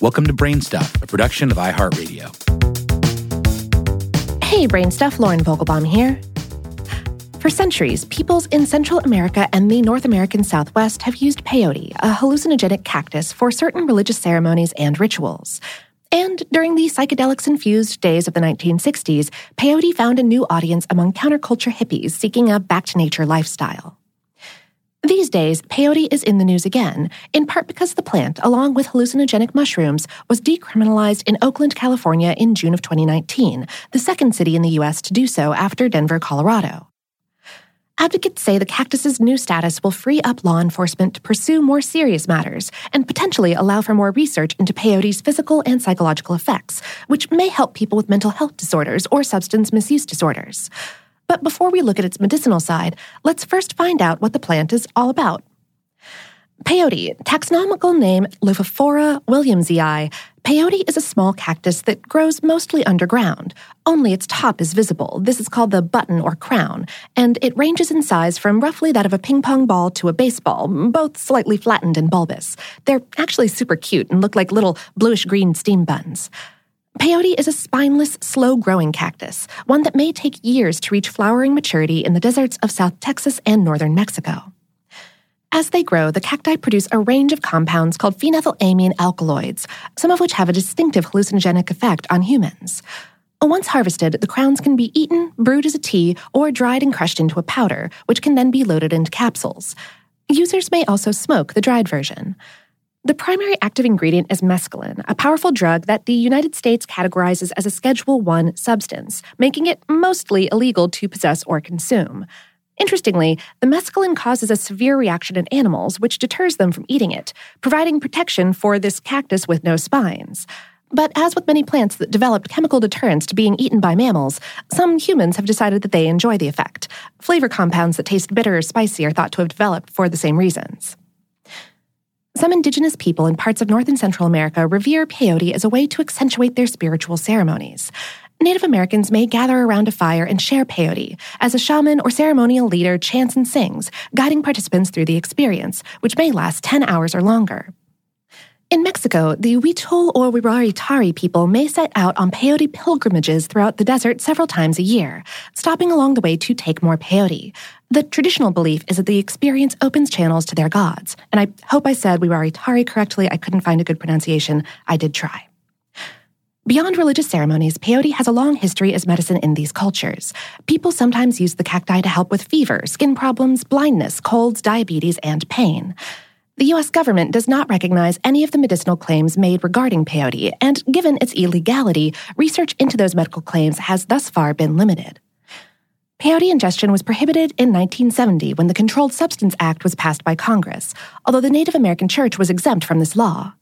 Welcome to Brainstuff, a production of iHeartRadio. Hey, Brainstuff, Lauren Vogelbaum here. For centuries, peoples in Central America and the North American Southwest have used peyote, a hallucinogenic cactus, for certain religious ceremonies and rituals. And during the psychedelics infused days of the 1960s, peyote found a new audience among counterculture hippies seeking a back to nature lifestyle. These days, peyote is in the news again, in part because the plant, along with hallucinogenic mushrooms, was decriminalized in Oakland, California in June of 2019, the second city in the U.S. to do so after Denver, Colorado. Advocates say the cactus's new status will free up law enforcement to pursue more serious matters and potentially allow for more research into peyote's physical and psychological effects, which may help people with mental health disorders or substance misuse disorders. But before we look at its medicinal side, let's first find out what the plant is all about. Peyote, taxonomical name Lophophora williamsii. Peyote is a small cactus that grows mostly underground. Only its top is visible. This is called the button or crown, and it ranges in size from roughly that of a ping pong ball to a baseball, both slightly flattened and bulbous. They're actually super cute and look like little bluish green steam buns. Peyote is a spineless, slow growing cactus, one that may take years to reach flowering maturity in the deserts of South Texas and northern Mexico. As they grow, the cacti produce a range of compounds called phenethylamine alkaloids, some of which have a distinctive hallucinogenic effect on humans. Once harvested, the crowns can be eaten, brewed as a tea, or dried and crushed into a powder, which can then be loaded into capsules. Users may also smoke the dried version. The primary active ingredient is mescaline, a powerful drug that the United States categorizes as a Schedule 1 substance, making it mostly illegal to possess or consume. Interestingly, the mescaline causes a severe reaction in animals, which deters them from eating it, providing protection for this cactus with no spines. But as with many plants that developed chemical deterrence to being eaten by mammals, some humans have decided that they enjoy the effect. Flavor compounds that taste bitter or spicy are thought to have developed for the same reasons. Some indigenous people in parts of North and Central America revere peyote as a way to accentuate their spiritual ceremonies. Native Americans may gather around a fire and share peyote as a shaman or ceremonial leader chants and sings, guiding participants through the experience, which may last 10 hours or longer. In Mexico, the Huichol or Huirarintari people may set out on peyote pilgrimages throughout the desert several times a year, stopping along the way to take more peyote. The traditional belief is that the experience opens channels to their gods. And I hope I said Huirarintari correctly. I couldn't find a good pronunciation. I did try. Beyond religious ceremonies, peyote has a long history as medicine in these cultures. People sometimes use the cacti to help with fever, skin problems, blindness, colds, diabetes, and pain. The U.S. government does not recognize any of the medicinal claims made regarding peyote, and given its illegality, research into those medical claims has thus far been limited. Peyote ingestion was prohibited in 1970 when the Controlled Substance Act was passed by Congress, although the Native American Church was exempt from this law.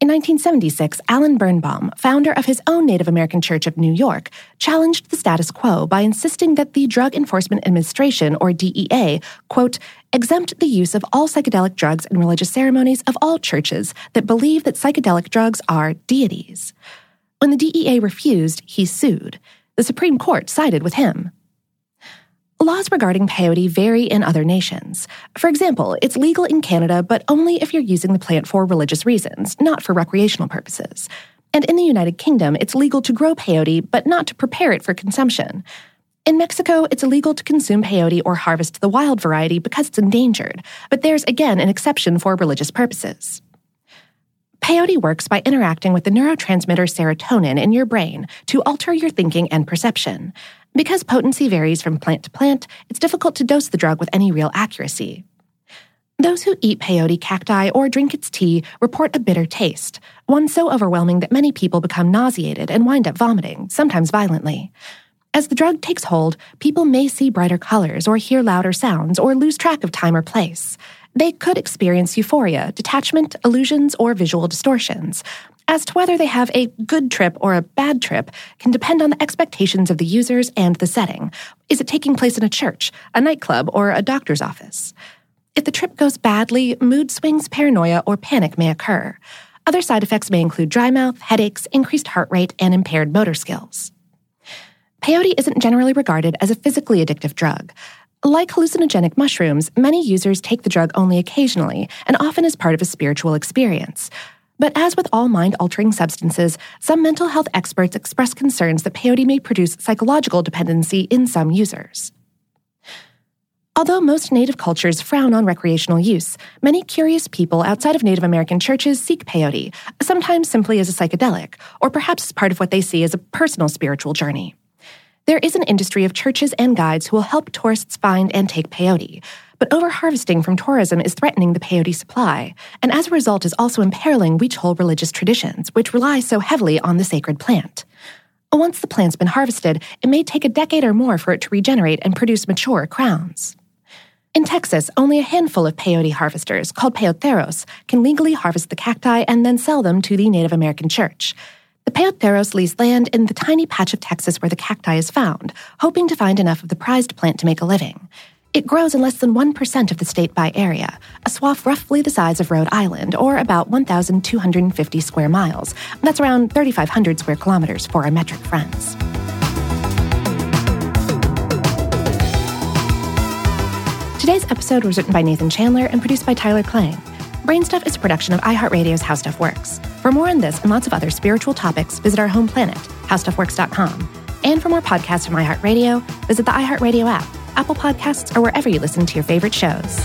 In 1976, Alan Birnbaum, founder of his own Native American Church of New York, challenged the status quo by insisting that the Drug Enforcement Administration, or DEA, quote, exempt the use of all psychedelic drugs in religious ceremonies of all churches that believe that psychedelic drugs are deities. When the DEA refused, he sued. The Supreme Court sided with him. Laws regarding peyote vary in other nations. For example, it's legal in Canada, but only if you're using the plant for religious reasons, not for recreational purposes. And in the United Kingdom, it's legal to grow peyote, but not to prepare it for consumption. In Mexico, it's illegal to consume peyote or harvest the wild variety because it's endangered, but there's again an exception for religious purposes. Peyote works by interacting with the neurotransmitter serotonin in your brain to alter your thinking and perception. Because potency varies from plant to plant, it's difficult to dose the drug with any real accuracy. Those who eat peyote cacti or drink its tea report a bitter taste, one so overwhelming that many people become nauseated and wind up vomiting, sometimes violently. As the drug takes hold, people may see brighter colors or hear louder sounds or lose track of time or place. They could experience euphoria, detachment, illusions, or visual distortions. As to whether they have a good trip or a bad trip can depend on the expectations of the users and the setting. Is it taking place in a church, a nightclub, or a doctor's office? If the trip goes badly, mood swings, paranoia, or panic may occur. Other side effects may include dry mouth, headaches, increased heart rate, and impaired motor skills. Peyote isn't generally regarded as a physically addictive drug. Like hallucinogenic mushrooms, many users take the drug only occasionally and often as part of a spiritual experience. But as with all mind altering substances, some mental health experts express concerns that peyote may produce psychological dependency in some users. Although most Native cultures frown on recreational use, many curious people outside of Native American churches seek peyote, sometimes simply as a psychedelic, or perhaps as part of what they see as a personal spiritual journey. There is an industry of churches and guides who will help tourists find and take peyote, but overharvesting from tourism is threatening the peyote supply, and as a result is also imperiling Huichol religious traditions, which rely so heavily on the sacred plant. Once the plant's been harvested, it may take a decade or more for it to regenerate and produce mature crowns. In Texas, only a handful of peyote harvesters, called peyoteros, can legally harvest the cacti and then sell them to the Native American church. The peyoteros lease land in the tiny patch of Texas where the cacti is found, hoping to find enough of the prized plant to make a living. It grows in less than 1% of the state by area, a swath roughly the size of Rhode Island, or about 1,250 square miles. That's around 3,500 square kilometers for our metric friends. Today's episode was written by Nathan Chandler and produced by Tyler Klang. Brainstuff is a production of iHeartRadio's How Stuff Works. For more on this and lots of other spiritual topics, visit our home planet, howstuffworks.com. And for more podcasts from iHeartRadio, visit the iHeartRadio app, Apple Podcasts, or wherever you listen to your favorite shows.